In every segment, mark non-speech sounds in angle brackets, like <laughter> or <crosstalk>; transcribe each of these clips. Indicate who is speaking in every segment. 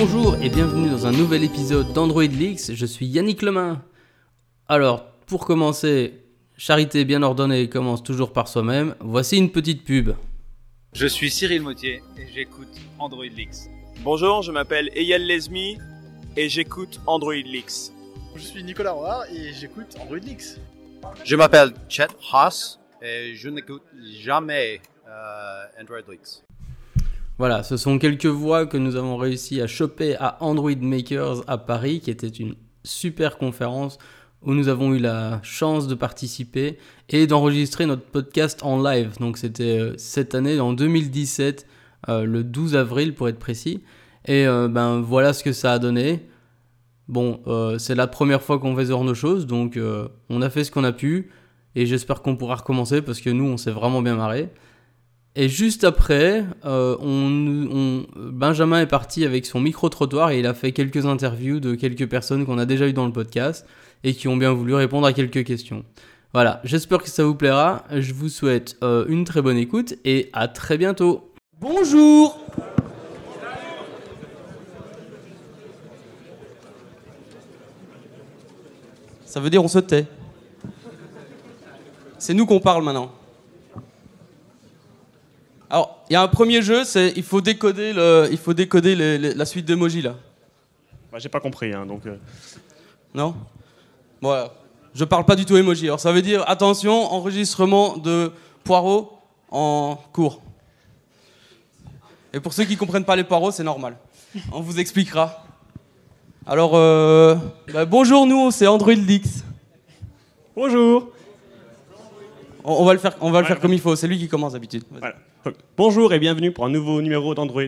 Speaker 1: Bonjour et bienvenue dans un nouvel épisode d'Android Leaks. Je suis Yannick Lemain. Alors, pour commencer, charité bien ordonnée commence toujours par soi-même. Voici une petite pub.
Speaker 2: Je suis Cyril Mautier et j'écoute Android Leaks.
Speaker 3: Bonjour, je m'appelle Eyal Lesmi et j'écoute Android Leaks.
Speaker 4: Je suis Nicolas Roard et j'écoute Android Leaks.
Speaker 5: Je m'appelle Chet Haas et je n'écoute jamais euh, Android Leaks.
Speaker 1: Voilà, ce sont quelques voix que nous avons réussi à choper à Android Makers à Paris, qui était une super conférence où nous avons eu la chance de participer et d'enregistrer notre podcast en live. Donc c'était euh, cette année, en 2017, euh, le 12 avril pour être précis. Et euh, ben voilà ce que ça a donné. Bon, c'est la première fois qu'on fait ce genre de choses, donc on a fait ce qu'on a pu. Et j'espère qu'on pourra recommencer parce que nous, on s'est vraiment bien marré. Et juste après, euh, on, Benjamin est parti avec son micro-trottoir et il a fait quelques interviews de quelques personnes qu'on a déjà eues dans le podcast et qui ont bien voulu répondre à quelques questions. Voilà, j'espère que ça vous plaira. Je vous souhaite euh, une très bonne écoute et à très bientôt. Bonjour Ça veut dire on se tait. C'est nous qu'on parle maintenant. Alors, il y a un premier jeu, c'est il faut décoder, le, il faut décoder les- les- la suite d'emoji là.
Speaker 6: Bah, J'ai pas compris, hein, donc. euh,
Speaker 1: Non? Voilà. Je parle pas du tout emoji. Alors ça veut dire attention, enregistrement de poireaux en cours. Et pour ceux qui comprennent pas les poireaux, c'est normal. On vous expliquera. Alors, euh, bah, bonjour nous, c'est Android Leaks.
Speaker 6: Bonjour
Speaker 1: On, on va le faire, on va le faire comme il faut. C'est lui qui commence d'habitude.
Speaker 6: Voilà. Bonjour et bienvenue pour un nouveau numéro d'Android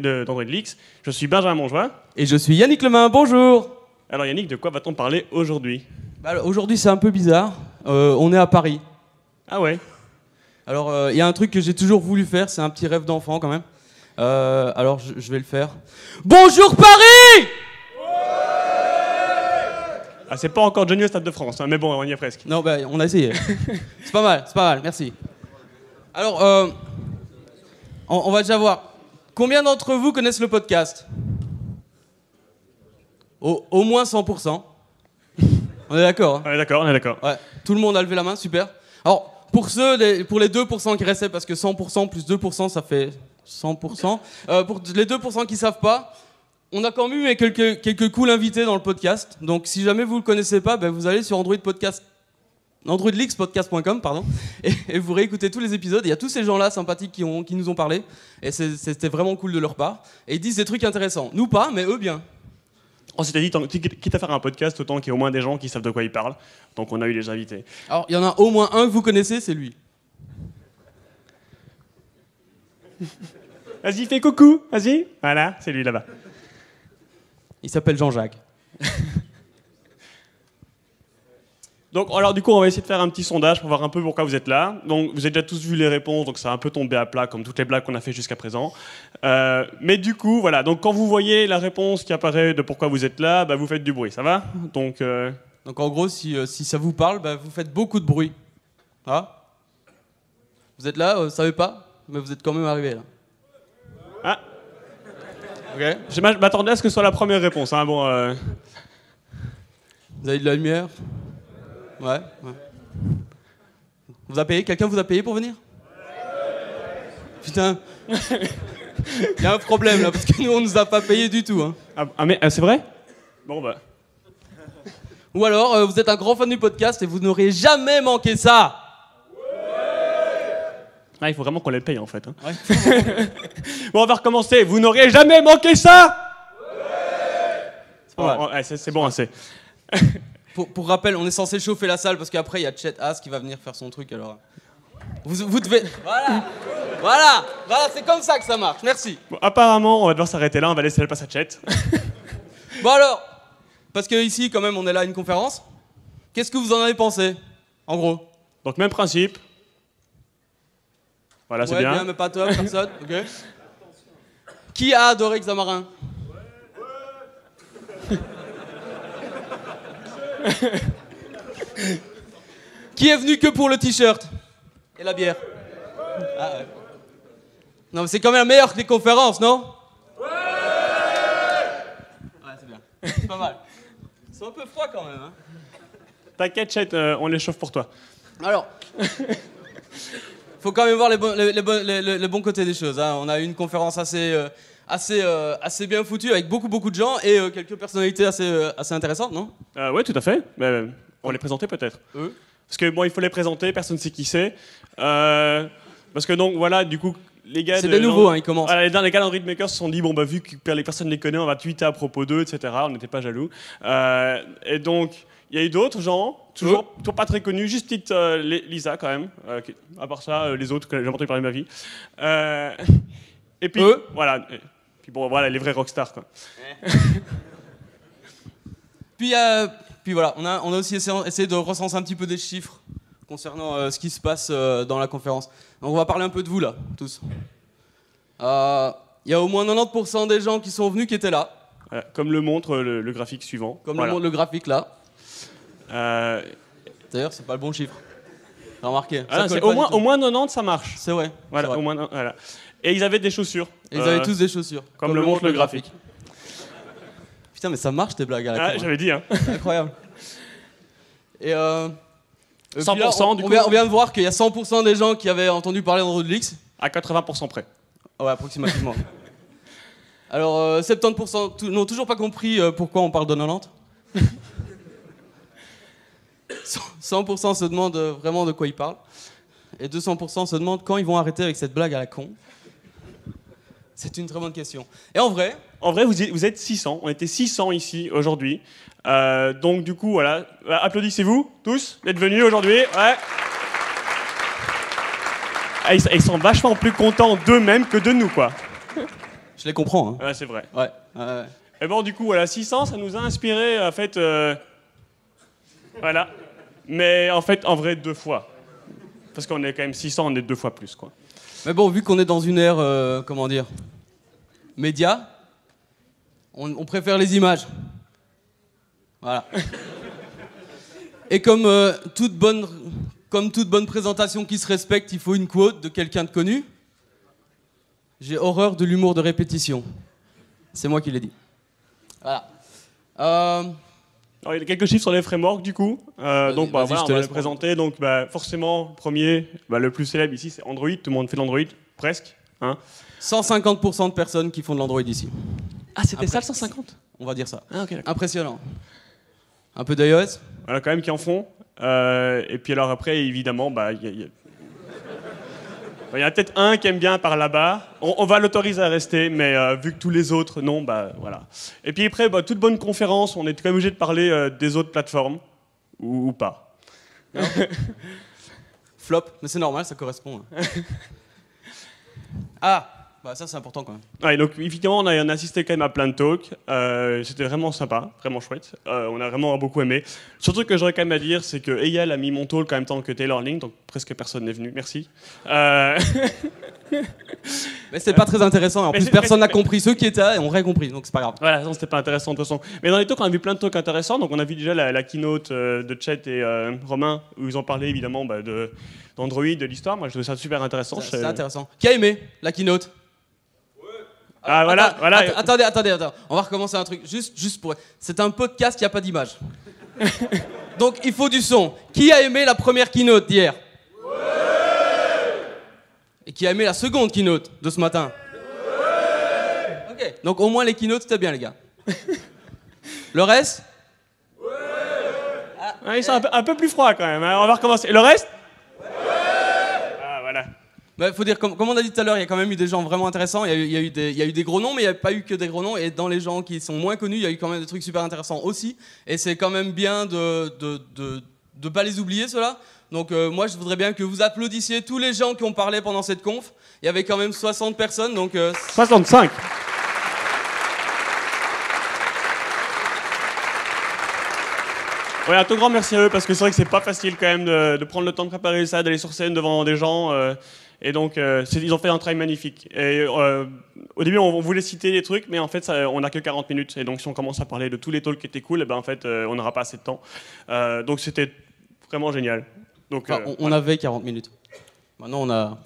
Speaker 6: Leaks. Je suis Benjamin Monjoie.
Speaker 1: Et je suis Yannick Lemain. Bonjour.
Speaker 6: Alors Yannick, de quoi va-t-on parler aujourd'hui?
Speaker 1: Bah, Aujourd'hui, c'est un peu bizarre. Euh, on est à Paris.
Speaker 6: Ah ouais
Speaker 1: Alors, euh, il y a un truc que j'ai toujours voulu faire, c'est un petit rêve d'enfant quand même. Euh, alors, je, je vais le faire. Bonjour Paris
Speaker 6: Ah, c'est pas encore Johnny au Stade de France, hein, mais bon, on y est presque.
Speaker 1: Non, bah, on a essayé. <laughs> c'est pas mal, c'est pas mal, merci. Alors, euh, on, on va déjà voir. Combien d'entre vous connaissent le podcast? Au, au moins 100%. On est d'accord hein?
Speaker 6: On est d'accord, on est d'accord.
Speaker 1: Ouais, tout le monde a levé la main, super. Alors, pour ceux, les- pour les 2% qui restaient, parce que 100% plus 2%, ça fait 100%. Euh, pour les 2% qui savent pas, on a quand même eu quelques, quelques cool invités dans le podcast. Donc, si jamais vous le connaissez pas, ben, vous allez sur Android Podcast, AndroidLeaksPodcast.com, pardon, <laughs> et, et vous réécoutez tous les épisodes. Il y a tous ces gens-là sympathiques qui, ont, qui nous ont parlé, et c'était vraiment cool de leur part. Et ils disent des trucs intéressants. Nous pas, mais eux bien.
Speaker 6: On s'était dit, tant- quitte à faire un podcast, autant qu'il y ait au moins des gens qui savent de quoi ils parlent. Donc on a eu les invités.
Speaker 1: Alors, il y en a au moins un que vous connaissez, c'est lui.
Speaker 6: Vas-y, fais coucou, vas-y. Voilà, c'est lui là-bas.
Speaker 1: Il s'appelle Jean-Jacques. <laughs>
Speaker 6: Donc, alors, du coup, on va essayer de faire un petit sondage pour voir un peu pourquoi vous êtes là. Donc, vous avez déjà tous vu les réponses, donc ça a un peu tombé à plat, comme toutes les blagues qu'on a fait jusqu'à présent. Euh, mais du coup, voilà. Donc, quand vous voyez la réponse qui apparaît de pourquoi vous êtes là, bah, vous faites du bruit, ça va? Donc, euh,
Speaker 1: Donc en gros, si, euh, si ça vous parle, bah, vous faites beaucoup de bruit. Ah Vous êtes là, euh, vous savez pas, mais vous êtes quand même arrivé là.
Speaker 6: Ah.
Speaker 1: Ok.
Speaker 6: je m'a- m'attendais à ce que ce soit la première réponse. Hein. Bon, euh,
Speaker 1: Vous avez de la lumière? Ouais. ouais. Vous avez payé? Quelqu'un vous a payé pour venir? Putain. Il y a un problème là, parce que nous on nous a pas payé du tout. Hein.
Speaker 6: ah, ah, mais ah, c'est vrai? Bon, bah.
Speaker 1: Ou alors, euh, vous êtes un grand fan du podcast et vous n'auriez jamais manqué ça.
Speaker 6: Ah, il faut vraiment qu'on les paye en fait. hein. <laughs> bon, on va recommencer. Vous n'auriez jamais manqué ça?
Speaker 1: C'est mal.
Speaker 6: Oh, oh, ouais, c'est c'est bon, assez. <laughs>
Speaker 1: Pour, pour rappel, on est censé chauffer la salle parce qu'après il y a Chet Haas qui va venir faire son truc alors. Vous, vous devez. Voilà Voilà Voilà, c'est comme ça que ça marche, merci.
Speaker 6: Bon, apparemment, on va devoir s'arrêter là. On va laisser la place à Chet. <laughs>
Speaker 1: Bon alors, parce que ici quand même on est là à une conférence, qu'est-ce que vous en avez pensé En gros?
Speaker 6: Donc, même principe. Voilà, c'est
Speaker 1: Ouais,
Speaker 6: bien.
Speaker 1: mais pas top, personne. Qui a adoré Xamarin <laughs> Qui est venu que pour le t-shirt Et la bière Ah ouais. Non mais c'est quand même meilleur que les conférences, non C'est pas mal. C'est un peu froid quand même. Hein.
Speaker 6: T'inquiète, Chet, euh, on les chauffe pour toi.
Speaker 1: Alors, faut quand même voir les, bons- les- les bons- les- côtés des choses. hein. On a eu une conférence assez, euh, assez, euh, assez bien foutue avec beaucoup, beaucoup de gens et euh, quelques personnalités assez, assez intéressantes, non?
Speaker 6: Ouais, tout à fait. Mais, on les présenter peut-être. Parce que bon, il faut les présenter, personne ne sait qui c'est. Parce que donc voilà, du coup, les gars.
Speaker 1: C'est
Speaker 6: de-
Speaker 1: des nouveaux, hein, ils commencent.
Speaker 6: Voilà, les, les gars d'Android Maker se sont dit bon bah vu que les personnes les connaissent, on va tweeter à propos d'eux, etc. On n'était pas jaloux. Et donc il y a eu d'autres gens, toujours, toujours pas très connus, juste petite euh, Li- Lisa quand même. euh, qui- à part ça, euh, les autres que j'ai entendu parler de ma vie. Et puis voilà. Et puis bon voilà les vrais rockstars quoi.
Speaker 1: Puis, euh, puis voilà, on a, on a aussi essayé, essayé de recenser un petit peu des chiffres concernant ce qui se passe dans la conférence. Donc on va parler un peu de vous là, tous. Il y a au moins 90% des gens qui sont venus qui étaient là,
Speaker 6: Voilà, comme le montre le, le graphique suivant.
Speaker 1: comme
Speaker 6: Voilà.
Speaker 1: le montre le graphique là.
Speaker 6: Euh,
Speaker 1: D'ailleurs, c'est pas le bon chiffre. T'as remarqué
Speaker 6: ah, au, moins,
Speaker 1: du tout.
Speaker 6: au moins 90 ça marche.
Speaker 1: C'est vrai.
Speaker 6: Voilà, au moins, voilà. Et ils avaient des chaussures.
Speaker 1: Et ils
Speaker 6: Euh,
Speaker 1: avaient tous des chaussures.
Speaker 6: comme le montre le graphique.
Speaker 1: Putain, mais ça marche tes blagues à la
Speaker 6: Ah, j'avais dit, hein.
Speaker 1: Incroyable. Et euh, et puis
Speaker 6: 100%,
Speaker 1: là, on,
Speaker 6: du
Speaker 1: on
Speaker 6: coup.
Speaker 1: vient, on vient de voir qu'il y a 100% des gens qui avaient entendu parler d'Android Leaks.
Speaker 6: À 80% près.
Speaker 1: Ah Ouais, approximativement. <laughs> Alors, euh, 70% tou- n'ont toujours pas compris euh, pourquoi on parle de 90. 100% se demandent euh, vraiment de quoi ils parlent. Et 200% se demandent quand ils vont arrêter avec cette blague à la con. C'est une très bonne question. Et en vrai,
Speaker 6: En vrai, vous êtes, vous êtes 600. On était 600 ici aujourd'hui. Euh, donc, du coup, voilà. Euh, Applaudissez-vous tous d'être venus aujourd'hui. Ouais. Ah, ils, ils sont vachement plus contents d'eux-mêmes que de nous, quoi.
Speaker 1: je les comprends. hein.
Speaker 6: Ouais, c'est vrai.
Speaker 1: Ouais. ouais, ouais.
Speaker 6: Et bon, du coup, voilà, 600, ça nous a inspiré, en fait. euh, Voilà. Mais en fait, en vrai, deux fois. Parce qu'on est quand même 600, on est deux fois plus, quoi.
Speaker 1: Mais bon, vu qu'on est dans une ère, euh, comment dire, média, on, préfère les images. Voilà. Et comme, euh, toute bonne, comme toute bonne présentation qui se respecte, il faut une quote de quelqu'un de connu. J'ai horreur de l'humour de répétition. C'est moi qui l'ai dit. Voilà. Euh,
Speaker 6: Alors, il y a quelques chiffres sur les frameworks du coup. Euh, donc bah, voilà,
Speaker 1: je
Speaker 6: on
Speaker 1: te
Speaker 6: va les présenter. Donc bah, forcément, premier, bah, le plus célèbre ici, c'est Android. Tout le monde fait de l'Android, presque. Hein
Speaker 1: 150% de personnes qui font de l'Android ici.
Speaker 6: ah, c'était ça le 150
Speaker 1: On va dire ça.
Speaker 6: Ah.
Speaker 1: Impressionnant. Un peu d'iOS
Speaker 6: Voilà, quand même qui en font. Euh, et puis alors après, évidemment, bah, il y a, il y a- Bah, il y en a peut-être un qui aime bien par là-bas. On, on va l'autoriser à rester, mais euh, vu que tous les autres, non, bah voilà. Et puis après, bah, toute bonne conférence, on est quand même obligé de parler euh, des autres plateformes, ou, ou pas. <laughs>
Speaker 1: Flop, mais c'est normal, ça correspond. hein. ah, bah ça c'est important quand même.
Speaker 6: Ouais, donc évidemment, on a, on a assisté quand même à plein de talks. Euh, C'était vraiment sympa, vraiment chouette. Euh, on a vraiment beaucoup aimé. Surtout que j'aurais quand même à dire, c'est que Eyal a mis mon talk en même temps que Taylor Link, donc presque personne n'est venu. Merci. Euh, <laughs>
Speaker 1: Mais c'est pas très intéressant. En
Speaker 6: Mais
Speaker 1: plus, personne n'a compris. Ceux qui étaient là ont rien compris, donc c'est pas grave.
Speaker 6: voilà, non, c'était pas intéressant de toute façon. Mais dans les talks, on a vu plein de talks intéressants. Donc on a vu déjà la, la keynote euh, de Chet et Romain, où ils ont parlé évidemment bah, de- d'Android, de l'histoire. Moi, je trouve ça super intéressant.
Speaker 1: C'est intéressant. Qui a aimé la keynote?
Speaker 6: Ah voilà,
Speaker 1: Attends,
Speaker 6: voilà.
Speaker 1: att- attendez, attendez, attendez. On va recommencer un truc. Juste, juste pour. C'est un podcast, n'y a pas d'image. <laughs> donc il faut du son. Qui a aimé la première keynote d'hier? Et qui a aimé la seconde keynote de ce matin? Ok. Donc au moins les keynotes c'était bien les gars. Le reste?
Speaker 6: Ah, ils sont un peu, un peu plus froids quand même. hein. On va recommencer. Le reste?
Speaker 1: Bah, faut dire, comme, comme on a dit tout à l'heure, il y a quand même eu des gens vraiment intéressants. Il y a eu, y des, il y a eu des gros noms, mais il n'y a pas eu que des gros noms. Et dans les gens qui sont moins connus, il y a eu quand même des trucs super intéressants aussi. Et c'est quand même bien de de, de, de pas les oublier, ceux-là. Donc euh, moi, je voudrais bien que vous applaudissiez tous les gens qui ont parlé pendant cette conf. Il y avait quand même 60 personnes, donc euh,
Speaker 6: 65. Ouais, un tout grand merci à eux parce que c'est vrai que c'est pas facile quand même de, de prendre le temps de préparer ça, d'aller sur scène devant des gens. euh, et donc, euh, ils ont fait un travail magnifique. Et euh, au début, on, on voulait citer des trucs, mais en fait, ça, on n'a que 40 minutes. Et donc, si on commence à parler de tous les talks qui étaient cool, et ben, en fait, euh, on n'aura pas assez de temps. Donc, c'était vraiment génial. Donc,
Speaker 1: enfin, on, on avait 40 minutes. Maintenant, on a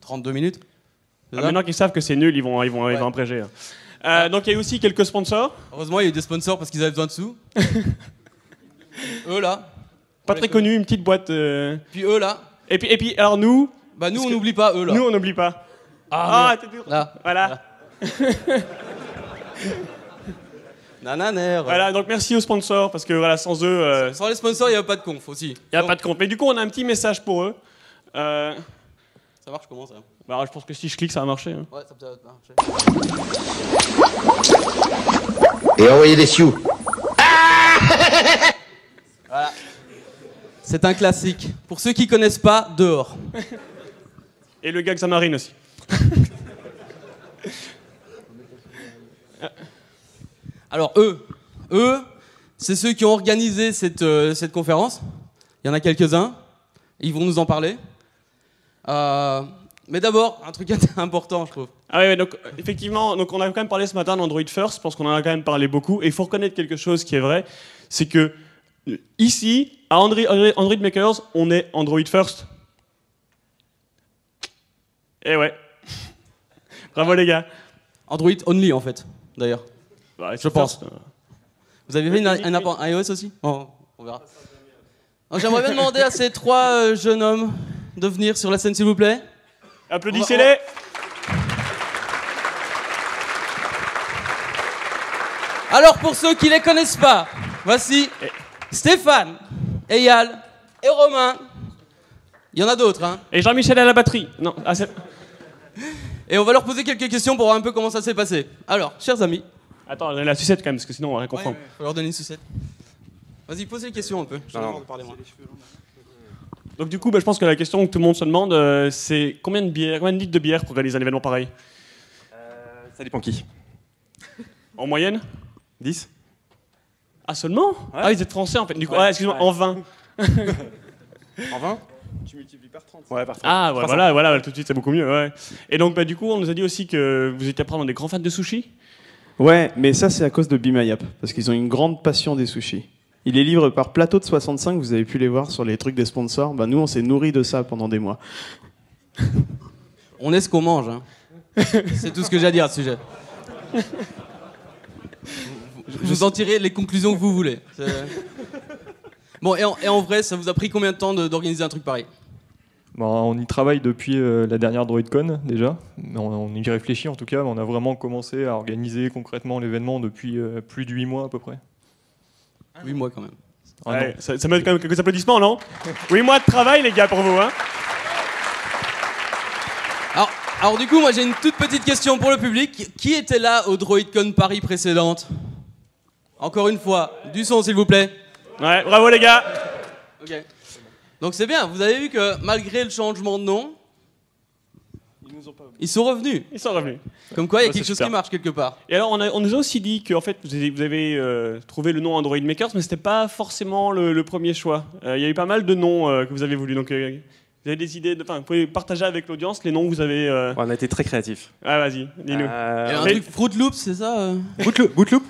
Speaker 1: 32 minutes.
Speaker 6: Ah, maintenant qu'ils savent que c'est nul, ils vont, ils vont, ils
Speaker 1: Ouais.
Speaker 6: vont abréger. hein. Donc il y a eu aussi quelques sponsors.
Speaker 1: Heureusement, il y a eu des sponsors parce qu'ils avaient besoin de sous. <laughs> eux là.
Speaker 6: Pas très connus, une petite boîte.
Speaker 1: Puis eux là.
Speaker 6: Et puis, et puis, alors nous,
Speaker 1: Bah nous,
Speaker 6: Parce
Speaker 1: on n'oublie pas eux là.
Speaker 6: nous on n'oublie pas.
Speaker 1: Ah,
Speaker 6: t'es toujours-
Speaker 1: Là.
Speaker 6: Voilà. <laughs>
Speaker 1: Nananer.
Speaker 6: Voilà, donc merci aux sponsors parce que voilà, sans eux, euh,
Speaker 1: Sans les sponsors, il n'y a pas de conf aussi.
Speaker 6: il n'y a pas de compte. Mais du coup, on a un petit message pour eux. Euh,
Speaker 1: Ça marche comment ça?
Speaker 6: Bah, je pense que si je clique, ça va marcher. hein.
Speaker 1: Ouais, ça peut marcher.
Speaker 7: Et envoyer des sioux. <laughs>
Speaker 1: C'est un classique. Pour ceux qui connaissent pas, dehors. <laughs>
Speaker 6: Et le gag Samarine aussi. <laughs>
Speaker 1: Alors eux, eux, c'est ceux qui ont organisé cette, euh, cette conférence. Il y en a quelques-uns. Ils vont nous en parler. Euh, mais d'abord, un truc <laughs> important, je trouve.
Speaker 6: Ah ouais, donc euh, effectivement, donc on a quand même parlé ce matin d'Android First, je pense qu'on en a quand même parlé beaucoup, et il faut reconnaître quelque chose qui est vrai, c'est que ici, à Android Makers, on est Android First. Et ouais. Bravo les gars.
Speaker 1: Android only en fait, d'ailleurs.
Speaker 6: Bah,
Speaker 1: Je pense. Vous avez fait une, un en iOS aussi? Oh, On verra. Alors, J'aimerais bien demander à ces trois euh, jeunes hommes de venir sur la scène, s'il vous plaît.
Speaker 6: Applaudissez-les.
Speaker 1: Alors pour ceux qui les connaissent pas, voici Stéphane, Eyal et Romain. Il y en a d'autres, hein.
Speaker 6: Et Jean-Michel à la batterie. Non, ah,
Speaker 1: Et on va leur poser quelques questions pour voir un peu comment ça s'est passé. Alors, chers amis,
Speaker 6: Attends, la sucette quand même, parce que sinon on va rien comprendre.
Speaker 1: faut leur donner une sucette. Vas-y, posez les questions un peu. Ai marre de parler, moi.
Speaker 6: Donc du coup, bah, je pense que la question que tout le monde se demande, euh, c'est combien de bière, combien de litres de bière pour réaliser un événement pareil?
Speaker 8: Ça dépend qui.
Speaker 6: En moyenne?
Speaker 8: 10
Speaker 6: Ah seulement? Ah, ils êtes français en fait. Du coup,
Speaker 8: Ouais.
Speaker 6: ah, excuse-moi,
Speaker 8: Ouais.
Speaker 6: en 20. <laughs>
Speaker 8: En 20 Tu multiplies par 30. Ouais, par 30.
Speaker 6: Ah, ouais,
Speaker 8: 300.
Speaker 6: voilà, voilà, tout de suite, c'est beaucoup mieux. Ouais. Et donc, bah, du coup, on nous a dit aussi que vous étiez apparemment des grands fans de sushi.
Speaker 9: Ouais, mais ça c'est à cause de App, parce qu'ils ont une grande passion des sushis. Ils les livrent par plateau de 65, vous avez pu les voir sur les trucs des sponsors. Bah, nous on s'est nourris de ça pendant des mois. <laughs>
Speaker 1: On est ce qu'on mange, hein. C'est tout ce que j'ai à dire à ce sujet. Vous en tirez les conclusions que vous voulez. <laughs> Bon, et en, et en vrai, ça vous a pris combien de temps d'organiser un truc pareil
Speaker 10: Bon, on y travaille depuis euh, la dernière DroidCon déjà. On, on y réfléchit en tout cas. mais On a vraiment commencé à organiser concrètement l'événement depuis euh, plus de 8 mois à peu près.
Speaker 1: Oui, moi quand même.
Speaker 10: Ah
Speaker 6: Ouais, ça, ça mérite quand même quelques applaudissements, non <laughs> Oui, mois de travail, les gars, pour vous. Hein
Speaker 1: Alors, alors du coup, moi j'ai une toute petite question pour le public. Qui était là au DroidCon Paris précédente? Encore une fois, du son s'il vous plaît.
Speaker 6: Ouais, bravo, les gars.
Speaker 1: Ok. Donc c'est bien, vous avez vu que malgré le changement de nom, ils sont revenus.
Speaker 6: Ils sont revenus.
Speaker 1: Comme quoi, il y a
Speaker 6: Ouais,
Speaker 1: quelque chose
Speaker 6: super.
Speaker 1: qui marche quelque part.
Speaker 6: Et alors, on, a- on nous a aussi dit que en fait, vous avez, vous avez, euh, trouvé le nom Android Makers, mais c'était pas forcément le, le premier choix. Euh, Il y a eu pas mal de noms euh, que vous avez voulu. Donc, euh, vous avez des idées de, Enfin, vous pouvez partager avec l'audience les noms que vous avez. euh,
Speaker 8: On a été très créatifs.
Speaker 6: Ah, vas-y, dis-nous.
Speaker 8: Euh,
Speaker 1: un truc Fruit Loops, c'est ça euh
Speaker 8: Bootloop.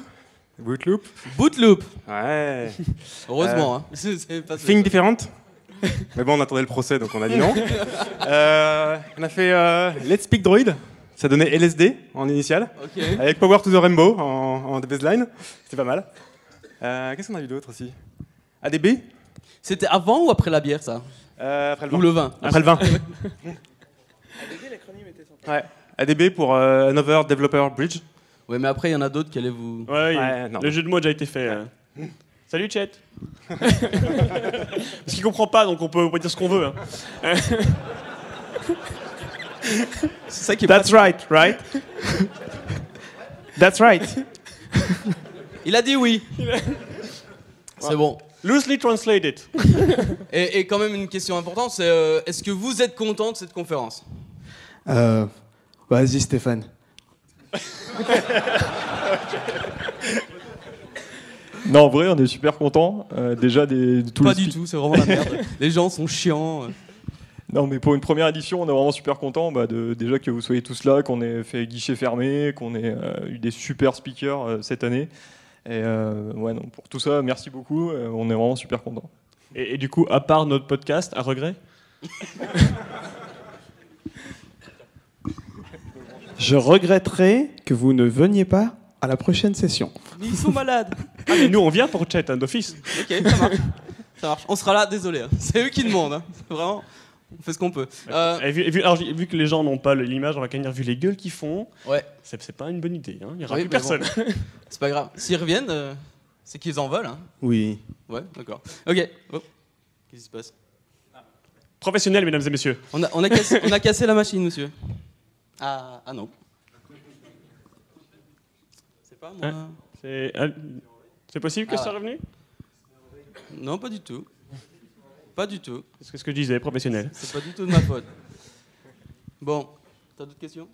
Speaker 8: Bootloop. Bootloop. Ouais. <laughs>
Speaker 1: Heureusement, hein. C'est- <laughs> c'est pas-
Speaker 8: Thing différente. Mais bon, on attendait le procès, donc on a dit non. <laughs> Euh, on a fait euh, Let's Speak Droid. Ça donnait LSD en initial.
Speaker 1: Ok.
Speaker 8: Avec Power to the Rainbow en, en baseline. C'était pas mal. Euh, Qu'est-ce qu'on a vu d'autre aussi? ADB
Speaker 1: C'était avant ou après la bière, ça?
Speaker 8: Euh, Après le
Speaker 1: Ou
Speaker 8: vin.
Speaker 1: le vin
Speaker 8: Après le vin. Ouais. ADB pour euh, Another Developer Bridge.
Speaker 1: Ouais, mais après, il y en a d'autres qui allaient vous.
Speaker 6: Ouais,
Speaker 8: Ouais, non.
Speaker 6: le jeu de mots a déjà été fait. euh. Salut, Chet. <laughs> Parce qu'il comprend pas, donc on peut, on peut dire ce qu'on veut. hein. <laughs>
Speaker 1: C'est ça qui est
Speaker 8: That's right, right? That's right.
Speaker 1: Il a dit oui. <laughs> C'est bon.
Speaker 6: Loosely translated.
Speaker 1: Et, et quand même une question importante, c'est euh, est-ce que vous êtes content de cette conférence?
Speaker 9: Euh, Vas-y Stéphane. <laughs>
Speaker 10: Non, en vrai, on est super contents. euh, déjà, des, de tous
Speaker 1: Pas
Speaker 10: les
Speaker 1: du tout, c'est vraiment la merde. <laughs> Les gens sont chiants.
Speaker 10: Non, mais pour une première édition, on est vraiment super contents bah, de, déjà que vous soyez tous là, qu'on ait fait guichet fermé, qu'on ait euh, eu des super speakers euh, cette année. Et euh, ouais, non, pour tout ça, merci beaucoup. euh, on est vraiment super contents.
Speaker 6: Et, et du coup, à part notre podcast, à regret? <laughs>
Speaker 9: Je regretterais que vous ne veniez pas à la prochaine session.
Speaker 1: Mais ils sont malades. <laughs>
Speaker 6: Ah, mais nous, on vient pour chat, hein, d'office.
Speaker 1: Ok, ça marche. Ça marche. On sera là, désolé. hein. C'est eux qui demandent. hein. Vraiment, on fait ce qu'on peut. Euh,
Speaker 6: Et vu, et vu- alors, vu que les gens n'ont pas l'image, on va quand même dire, vu les gueules qu'ils font,
Speaker 1: ouais,
Speaker 6: c'est pas une bonne idée. hein. Il n'y aura
Speaker 1: Oui,
Speaker 6: plus
Speaker 1: mais bon.
Speaker 6: personne. <laughs>
Speaker 1: c'est pas grave. S'ils reviennent, euh, c'est qu'ils en veulent. Hein.
Speaker 9: Oui.
Speaker 1: Ouais, d'accord. Ok. Oh. Qu'est-ce qui se passe?
Speaker 6: Professionnel, mesdames et messieurs.
Speaker 1: on a, on, a cassé, on a cassé la machine, monsieur. Ah, ah non. C'est pas moi.
Speaker 6: Hein C'est ah, c'est possible que
Speaker 1: Ah
Speaker 6: ça soit
Speaker 1: ouais.
Speaker 6: revenu?
Speaker 1: Non, pas du tout. Pas du tout.
Speaker 6: C'est ce que je disais, professionnel.
Speaker 1: C'est pas du tout de ma faute. Bon, t'as d'autres questions?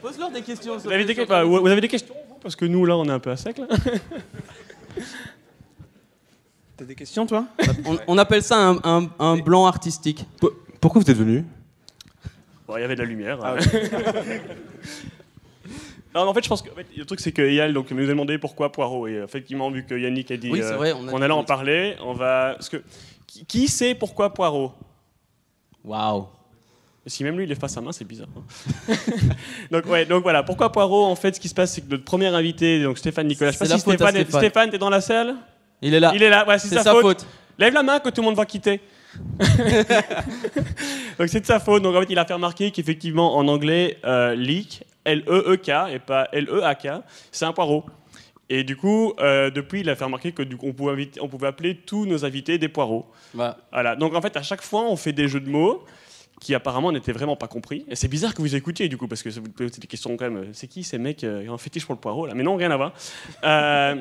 Speaker 1: Pose-leur des questions.
Speaker 6: Vous avez des, que- bah, vous avez des questions vous? Parce que nous, là, on est un peu à sec. Là.
Speaker 9: T'as des questions, toi?
Speaker 1: On, on appelle ça un, un- un blanc artistique.
Speaker 8: Pourquoi vous êtes venu?
Speaker 6: Bon, il y avait de la lumière.
Speaker 9: Ah
Speaker 6: euh. <laughs> non, mais en fait, je pense que en fait, le truc, c'est que Yal donc, nous a demandé pourquoi Poirot. Et effectivement, vu que Yannick a dit
Speaker 1: Oui,
Speaker 6: euh,
Speaker 1: vrai, on a
Speaker 6: allait en parler, on va. Parce que, qui, qui sait pourquoi Poirot?
Speaker 1: Waouh.
Speaker 6: Si même lui, il lève pas sa main, c'est bizarre. hein. <laughs> donc, ouais, donc voilà, pourquoi Poirot En fait, ce qui se passe, c'est que notre premier invité, donc Stéphane Nicolas, je sais
Speaker 1: C'est
Speaker 6: pas
Speaker 1: la
Speaker 6: si
Speaker 1: faute à
Speaker 6: Stéphane,
Speaker 1: Stéphane.
Speaker 6: Stéphane, t'es dans la salle?
Speaker 1: Il est là.
Speaker 6: Il est là, ouais, c'est
Speaker 1: C'est
Speaker 6: sa,
Speaker 1: sa
Speaker 6: faute.
Speaker 1: faute.
Speaker 6: Lève la main que tout le monde va quitter. <laughs> donc c'est de sa faute. Donc en fait, il a fait remarquer qu'effectivement, en anglais, euh, leek, L-E-E-K et pas L-E-A-K, c'est un poireau. Et du coup, euh, depuis, il a fait remarquer que du coup, on pouvait, inviter- on pouvait appeler tous nos invités des poireaux. Voilà. Donc en fait, à chaque fois, on fait des jeux de mots qui apparemment n'étaient vraiment pas compris. Et c'est bizarre que vous écoutiez du coup, parce que vous posez des questions quand même. C'est qui ces mecs euh, en fétiche pour le poireau là? Mais non, rien à voir. Euh,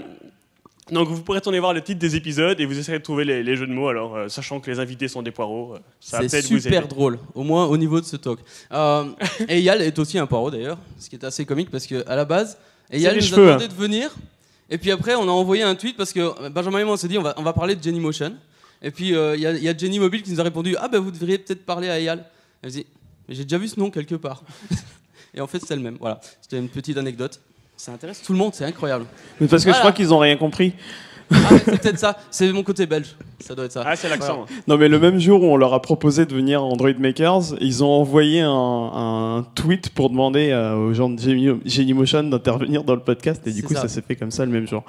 Speaker 6: donc vous pourrez tourner voir le titre des épisodes et vous essayerez de trouver les, les jeux de mots. Alors, euh, sachant que les invités sont des poireaux, euh, ça va
Speaker 1: c'est
Speaker 6: peut-être vous
Speaker 1: super
Speaker 6: aider.
Speaker 1: drôle, au moins au niveau de ce talk. Euh, <laughs> Eyal est aussi un poireau d'ailleurs, ce qui est assez comique parce que à la base, Eyal
Speaker 6: les
Speaker 1: nous
Speaker 6: cheveux,
Speaker 1: a demandé
Speaker 6: hein.
Speaker 1: de venir. Et puis après, on a envoyé un tweet parce que euh, Benjamin et moi on s'est dit on va, on va parler de Jenny Motion. Et puis il y, a- il y a Jenny Mobile qui nous a répondu Ah ben vous devriez peut-être parler à Eyal. Elle dit Mais j'ai déjà vu ce nom quelque part. <laughs> et en fait, c'est le même. Voilà, c'était une petite anecdote. Ça intéresse tout le monde, c'est incroyable.
Speaker 9: Mais parce que
Speaker 1: Voilà.
Speaker 9: je crois qu'ils ont rien compris.
Speaker 1: Ah, c'est peut-être ça, c'est mon côté belge. Ça doit être ça.
Speaker 6: Ah, c'est l'accent.
Speaker 9: Non, mais le même jour où on leur a proposé de venir à Android Makers, ils ont envoyé un, un tweet pour demander euh, aux gens de Genymotion d'intervenir dans le podcast, et du coup,
Speaker 1: ça.
Speaker 9: ça, s'est fait comme ça le même jour.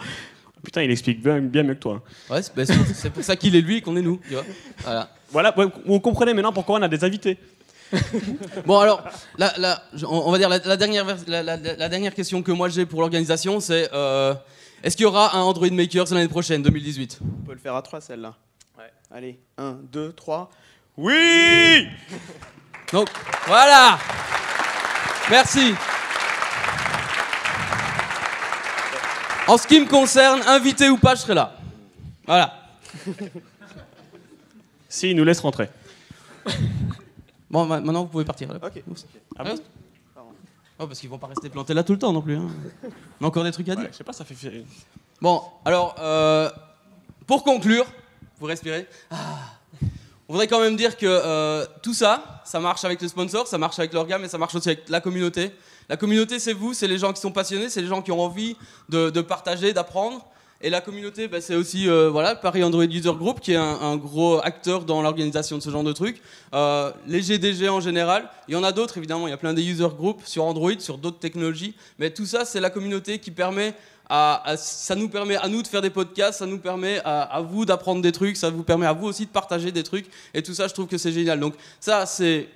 Speaker 6: Putain, il explique bien, bien mieux que toi.
Speaker 1: Ouais, c'est bah, c'est pour, ça qu'il est lui et qu'on est nous. Tu vois voilà.
Speaker 6: Voilà, vous comprenez maintenant pourquoi on a des invités. <laughs>
Speaker 1: Bon alors, la- on va dire la, la dernière, vers- la, la- la dernière question que moi j'ai pour l'organisation, c'est euh, est-ce qu'il y aura un Android Makers l'année prochaine, 2018
Speaker 9: On peut le faire à trois, celle-là. Ouais. Allez, un, deux, trois.
Speaker 6: Oui
Speaker 1: Donc voilà. Merci. En ce qui me concerne, invité ou pas, je serai là. Voilà. <laughs>
Speaker 6: Si, il nous laisse rentrer. <laughs>
Speaker 1: Bon, ma- maintenant vous pouvez partir. là.
Speaker 9: Ok.
Speaker 6: Ah bon
Speaker 1: Oh, parce qu'ils vont pas rester plantés là tout le temps non plus. hein. <laughs> On a encore des trucs à dire.
Speaker 6: Ouais, Je sais pas, ça fait.
Speaker 1: Bon, alors, euh, pour conclure, vous respirez. Ah. On voudrait quand même dire que euh, tout ça, ça marche avec le sponsor, ça marche avec l'organe, mais ça marche aussi avec la communauté. La communauté, c'est vous, c'est les gens qui sont passionnés, c'est les gens qui ont envie de, de partager, d'apprendre. Et la communauté, bah, c'est aussi euh, voilà, Paris Android User Group, qui est un, gros acteur dans l'organisation de ce genre de trucs. Euh, les GDG en général, il y en a d'autres évidemment, il y a plein des user groups sur Android, sur d'autres technologies. Mais tout ça, c'est la communauté qui permet à, ça nous permet à nous de faire des podcasts, ça nous permet à, vous d'apprendre des trucs, ça vous permet à vous aussi de partager des trucs. Et tout ça, je trouve que c'est génial. Donc ça, c'est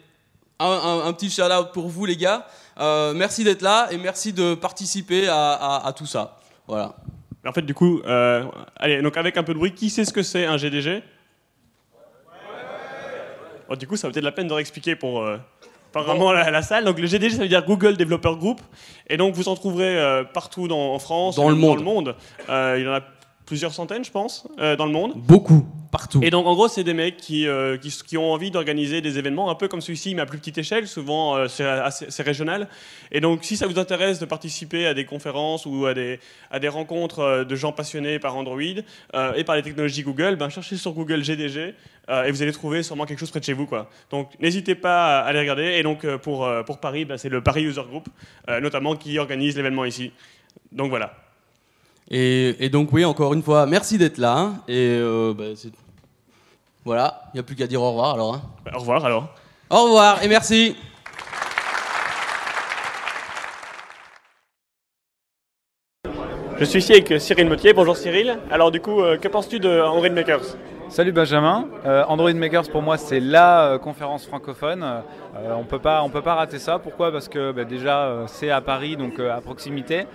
Speaker 1: un, petit shout-out pour vous, les gars. Euh, merci d'être là et merci de participer à- à tout ça. Voilà.
Speaker 6: En fait, du coup, euh, allez, donc avec un peu de bruit, qui sait ce que c'est un GDG Bon, Du coup, ça vaut peut-être la peine de réexpliquer pour euh, vraiment la, la salle. Donc, le GDG, ça veut dire Google Developer Group. Et donc, vous en trouverez euh, partout dans, en France,
Speaker 1: Dans le monde.
Speaker 6: Dans le monde. Euh, il y en a plusieurs centaines, je pense, euh, dans le monde.
Speaker 1: Beaucoup, partout.
Speaker 6: Et donc, en gros, c'est des mecs qui, euh, qui, qui ont envie d'organiser des événements un peu comme celui-ci, mais à plus petite échelle. Souvent, euh, c'est régional. Et donc, si ça vous intéresse de participer à des conférences ou à des, à des rencontres euh, de gens passionnés par Android et par les technologies Google, ben, cherchez sur Google GDG et vous allez trouver sûrement quelque chose près de chez vous. Quoi. Donc, n'hésitez pas à aller regarder. Et donc, pour, pour Paris, ben, c'est le Paris User Group, notamment, qui organise l'événement ici. Donc, voilà.
Speaker 1: Et, donc oui, encore une fois, merci d'être là. Hein. Et euh, bah, voilà, il n'y a plus qu'à dire au revoir alors. Hein.
Speaker 6: Bah, au revoir alors.
Speaker 1: Au revoir et merci.
Speaker 6: Je suis ici avec Cyril Mottier. Bonjour Cyril. Alors du coup, euh, que penses-tu de Henry Makers?
Speaker 2: Salut Benjamin. Euh, Android Makers pour moi c'est la euh, conférence francophone. Euh, on peut peut pas rater ça. Pourquoi? Parce que bah, déjà c'est à Paris donc à proximité.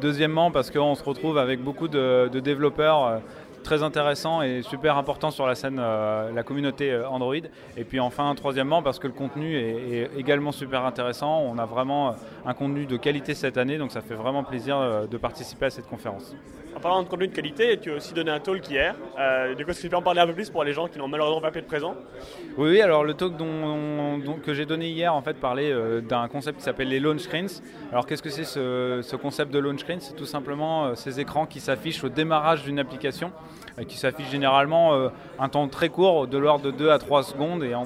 Speaker 2: Deuxièmement parce qu'on se retrouve avec beaucoup de, développeurs très intéressants et super importants sur la scène la communauté Android. Et puis enfin troisièmement parce que le contenu est, également super intéressant. On a vraiment un contenu de qualité cette année donc ça fait vraiment plaisir de participer à cette conférence.
Speaker 6: Parlant de contenu de qualité, tu as aussi donné un talk hier. Euh, du coup, est-ce que tu peux en parler un peu plus pour les gens qui n'ont malheureusement pas pu être présents?
Speaker 2: Oui, alors le talk que j'ai donné hier en fait parlait euh, d'un concept qui s'appelle les launch screens. Alors qu'est-ce que c'est ce, ce concept de launch screen C'est tout simplement euh, ces écrans qui s'affichent au démarrage d'une application, qui s'affichent généralement un temps très court, de l'ordre de 2 à 3 secondes, et en-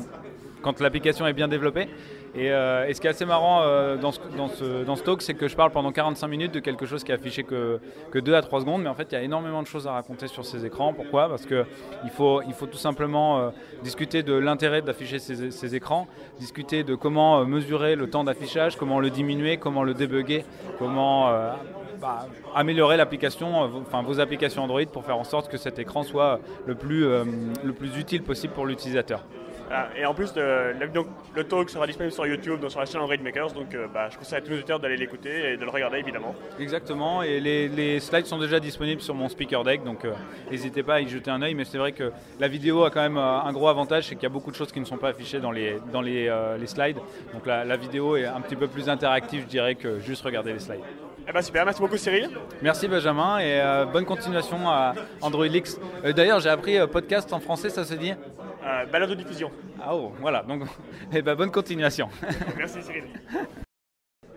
Speaker 2: quand l'application est bien développée. Et, euh, ce qui est assez marrant euh, dans, ce, dans, ce, dans ce talk, c'est que je parle pendant 45 minutes de quelque chose qui est affiché que, que 2 à 3 secondes, mais en fait il y a énormément de choses à raconter sur ces écrans. Pourquoi? Parce qu'il faut, il faut tout simplement euh, discuter de l'intérêt d'afficher ces, ces écrans, discuter de comment mesurer le temps d'affichage, comment le diminuer, comment le débugger, comment bah, améliorer l'application, enfin vos applications Android pour faire en sorte que cet écran soit le plus, le plus utile possible pour l'utilisateur.
Speaker 6: Ah, Et en plus, le, donc, le talk sera disponible sur YouTube, donc sur la chaîne Android Makers. Donc, euh, bah, je conseille à tous les auditeurs d'aller l'écouter et de le regarder évidemment.
Speaker 2: Exactement, et les, les slides sont déjà disponibles sur mon speaker deck, donc euh, n'hésitez pas à y jeter un œil, mais c'est vrai que la vidéo a quand même euh, un gros avantage, c'est qu'il y a beaucoup de choses qui ne sont pas affichées dans les, dans les, euh, les slides, donc la, la vidéo est un petit peu plus interactive, je dirais, que juste regarder les slides.
Speaker 6: Eh ben super, merci beaucoup Cyril.
Speaker 2: Merci Benjamin, et bonne continuation à Android Leaks. D'ailleurs, j'ai appris podcast en français, ça se dit?
Speaker 6: Euh, balade de diffusion.
Speaker 2: Ah oh, voilà, donc <laughs> eh ben, bonne continuation. <laughs>
Speaker 6: Merci Cyril.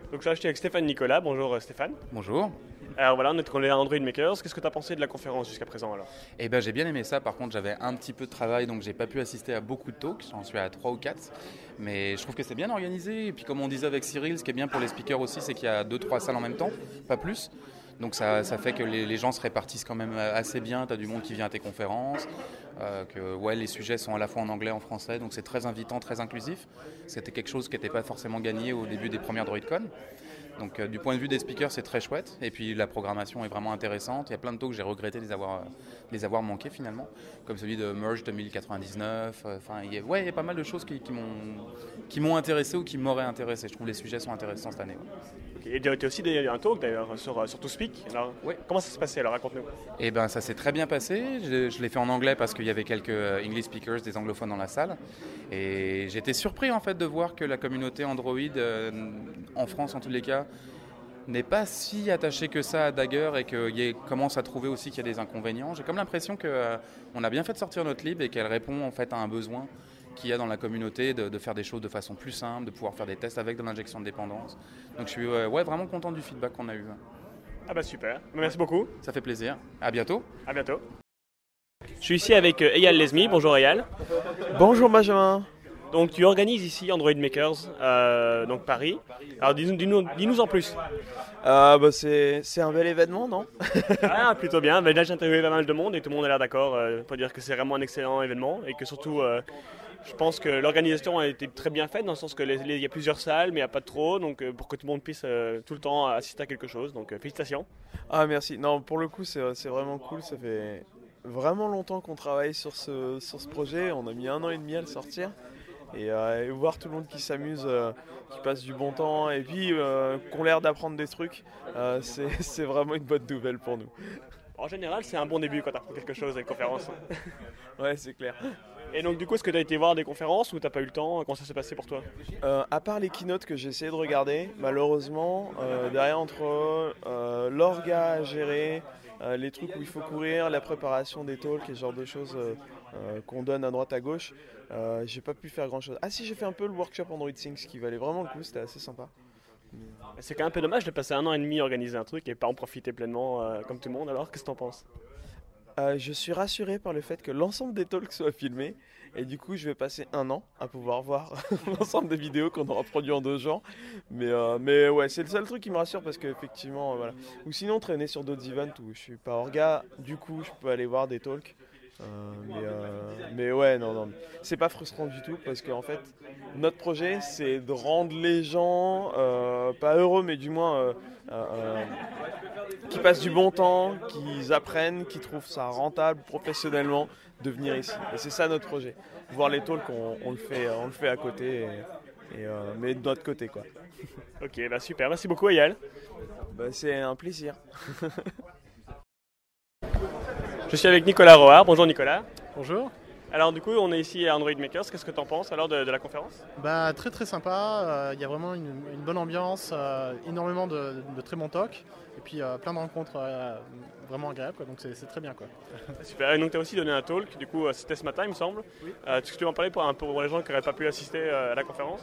Speaker 6: Donc là, je suis avec Stéphane Nicolas. Bonjour euh, Stéphane.
Speaker 7: Bonjour.
Speaker 6: Alors voilà, on est on est à Android Makers. Qu'est-ce que tu as pensé de la conférence jusqu'à présent alors?
Speaker 7: Eh ben, j'ai bien aimé ça. Par contre, j'avais un petit peu de travail, donc j'ai pas pu assister à beaucoup de talks. J'en suis à 3 ou 4. Mais je trouve que c'est bien organisé. Et puis, comme on disait avec Cyril, ce qui est bien pour les speakers aussi, c'est qu'il y a 2-3 salles en même temps, pas plus. Donc ça, ça fait que les, les gens se répartissent quand même assez bien. Tu as du monde qui vient à tes conférences. Euh, que les sujets sont à la fois en anglais et en français. Donc c'est très invitant, très inclusif. C'était quelque chose qui n'était pas forcément gagné au début des premières DroidCon. Donc euh, du point de vue des speakers, c'est très chouette. Et puis la programmation est vraiment intéressante. Il y a plein de talks que j'ai regretté de les avoir, euh, les avoir manqués finalement, comme celui de Merge 2099. euh, Enfin, il y a, ouais, il y a pas mal de choses qui, qui m'ont qui m'ont intéressé ou qui m'auraient intéressé. Je trouve les sujets sont intéressants cette année. ouais.
Speaker 6: Et tu as aussi des- un talk d'ailleurs sur, euh, sur ToSpeak. Alors, Comment ça s'est passé alors Raconte-nous.
Speaker 7: Eh ben, ça s'est très bien passé. Je, je l'ai fait en anglais parce qu'il y avait quelques English speakers, des anglophones dans la salle. Et j'étais surpris en fait de voir que la communauté Android, euh, en France en tous les cas, n'est pas si attachée que ça à Dagger et qu'il commence à trouver aussi qu'il y a des inconvénients. J'ai comme l'impression qu'on a bien fait de sortir notre lib et qu'elle répond en fait à un besoin qu'il y a dans la communauté de, de faire des choses de façon plus simple, de pouvoir faire des tests avec de l'injection de dépendance. Donc je suis euh, ouais, vraiment content du feedback qu'on a eu.
Speaker 6: Ah bah super, merci beaucoup.
Speaker 7: Ça fait plaisir. À bientôt.
Speaker 6: À bientôt. Je suis ici avec euh, Eyal Lesmi. Bonjour Eyal.
Speaker 3: Bonjour Benjamin.
Speaker 6: Donc tu organises ici Android Makers, euh, donc Paris. Alors dis-nous dis-nous- dis-nous en plus.
Speaker 3: Ah bah c'est un bel événement, non? <laughs>
Speaker 6: Ah, plutôt bien. Là, j'ai interviewé pas mal de monde et tout le monde a l'air d'accord euh, pour dire que c'est vraiment un excellent événement et que surtout, euh, je pense que l'organisation a été très bien faite dans le sens que il y a plusieurs salles, mais il n'y a pas trop, donc euh, pour que tout le monde puisse euh, tout le temps assister à quelque chose. Donc euh, félicitations.
Speaker 3: Ah merci. Non, pour le coup, c'est c'est vraiment cool. Ça fait vraiment longtemps qu'on travaille sur ce, sur ce projet. On a mis un an et demi à le sortir. Et, euh, et voir tout le monde qui s'amuse, euh, qui passe du bon temps et puis euh, qu'on l'air d'apprendre des trucs, c'est <laughs> c'est vraiment une bonne nouvelle pour nous.
Speaker 6: En général, c'est un bon début quand tu apprends quelque chose à une conférence.
Speaker 3: ouais, c'est clair.
Speaker 6: Et donc, du coup, est-ce que tu as été voir des conférences ou t'as pas eu le temps Comment ça s'est passé pour toi
Speaker 3: Euh, à part les keynotes que j'ai essayé de regarder, malheureusement, euh, derrière entre euh, l'orga à gérer, euh, les trucs où il faut courir, la préparation des talks et ce genre de choses euh, qu'on donne à droite à gauche, j'ai pas pu faire grand chose. Ah si, j'ai fait un peu le workshop Android Things qui valait vraiment le coup, c'était assez sympa.
Speaker 6: C'est quand même un peu dommage de passer un an et demi à organiser un truc et pas en profiter pleinement comme tout le monde. Alors, qu'est-ce que t'en penses?
Speaker 3: Euh, je suis rassuré par le fait que l'ensemble des talks soient filmés et du coup je vais passer un an à pouvoir voir <laughs> l'ensemble des vidéos qu'on aura produit en deux jours. Mais, euh, mais ouais, c'est le seul truc qui me rassure parce qu'effectivement, euh, voilà. Ou sinon traîner sur d'autres events où je suis pas orga, du coup je peux aller voir des talks. Mais, mais ouais, non, non, c'est pas frustrant du tout parce qu'en fait, notre projet c'est de rendre les gens, pas heureux, mais du moins euh, euh, qui passent du bon temps, qui apprennent, qui trouvent ça rentable professionnellement de venir ici. Et c'est ça notre projet. Voir les talks, on, on le, fait, on le fait à côté, et, et, euh, mais de notre côté. Quoi. <laughs>
Speaker 6: Ok, bah super, merci beaucoup Ayal.
Speaker 3: Bah, c'est un plaisir. <laughs>
Speaker 6: Je suis avec Nicolas Roard. Bonjour Nicolas.
Speaker 4: Bonjour.
Speaker 6: Alors du coup, on est ici à Android Makers. Qu'est-ce que tu en penses alors de, de la conférence?
Speaker 4: Bah, très très sympa. Il y a vraiment une, une bonne ambiance, euh, énormément de, de très bons talks, et puis euh, plein de rencontres euh, vraiment agréables. Quoi, donc c'est très bien. Quoi. <laughs>
Speaker 6: Super. Et donc tu as aussi donné un talk. Du coup, euh, c'était ce matin, il me semble. Euh, Est-ce que tu veux en parler pour, pour les gens qui n'auraient pas pu assister euh, à la conférence?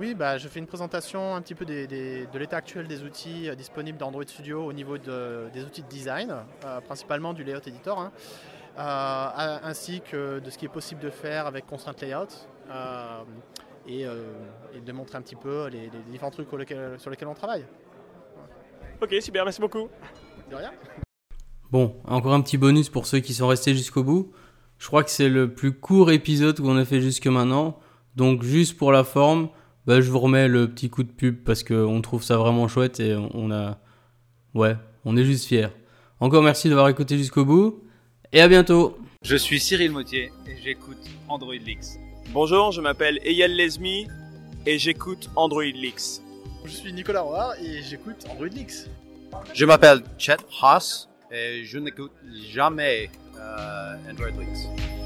Speaker 4: Oui, bah, je fais une présentation un petit peu des- des- de l'état actuel des outils euh, disponibles dans Android Studio au niveau de- des outils de design, euh, principalement du layout editor, hein, euh, ainsi que de ce qui est possible de faire avec Constraint Layout, euh, et, euh, et de montrer un petit peu les, les différents trucs sur lesquels, sur lesquels on travaille.
Speaker 6: Ok, super, merci beaucoup.
Speaker 4: De rien.
Speaker 1: Bon, encore un petit bonus pour ceux qui sont restés jusqu'au bout. Je crois que c'est le plus court épisode qu'on a fait jusque maintenant. Donc juste pour la forme, bah, je vous remets le petit coup de pub parce qu'on trouve ça vraiment chouette et on a... Ouais, on est juste fiers. Encore merci d'avoir écouté jusqu'au bout et à bientôt
Speaker 2: Je suis Cyril Mautier et j'écoute Android Leaks.
Speaker 3: Bonjour, je m'appelle Eyal Lesmi et j'écoute Android Leaks.
Speaker 4: Je suis Nicolas Roard et j'écoute Android Leaks.
Speaker 5: Je m'appelle Chet Haas et je n'écoute jamais euh, Android Leaks.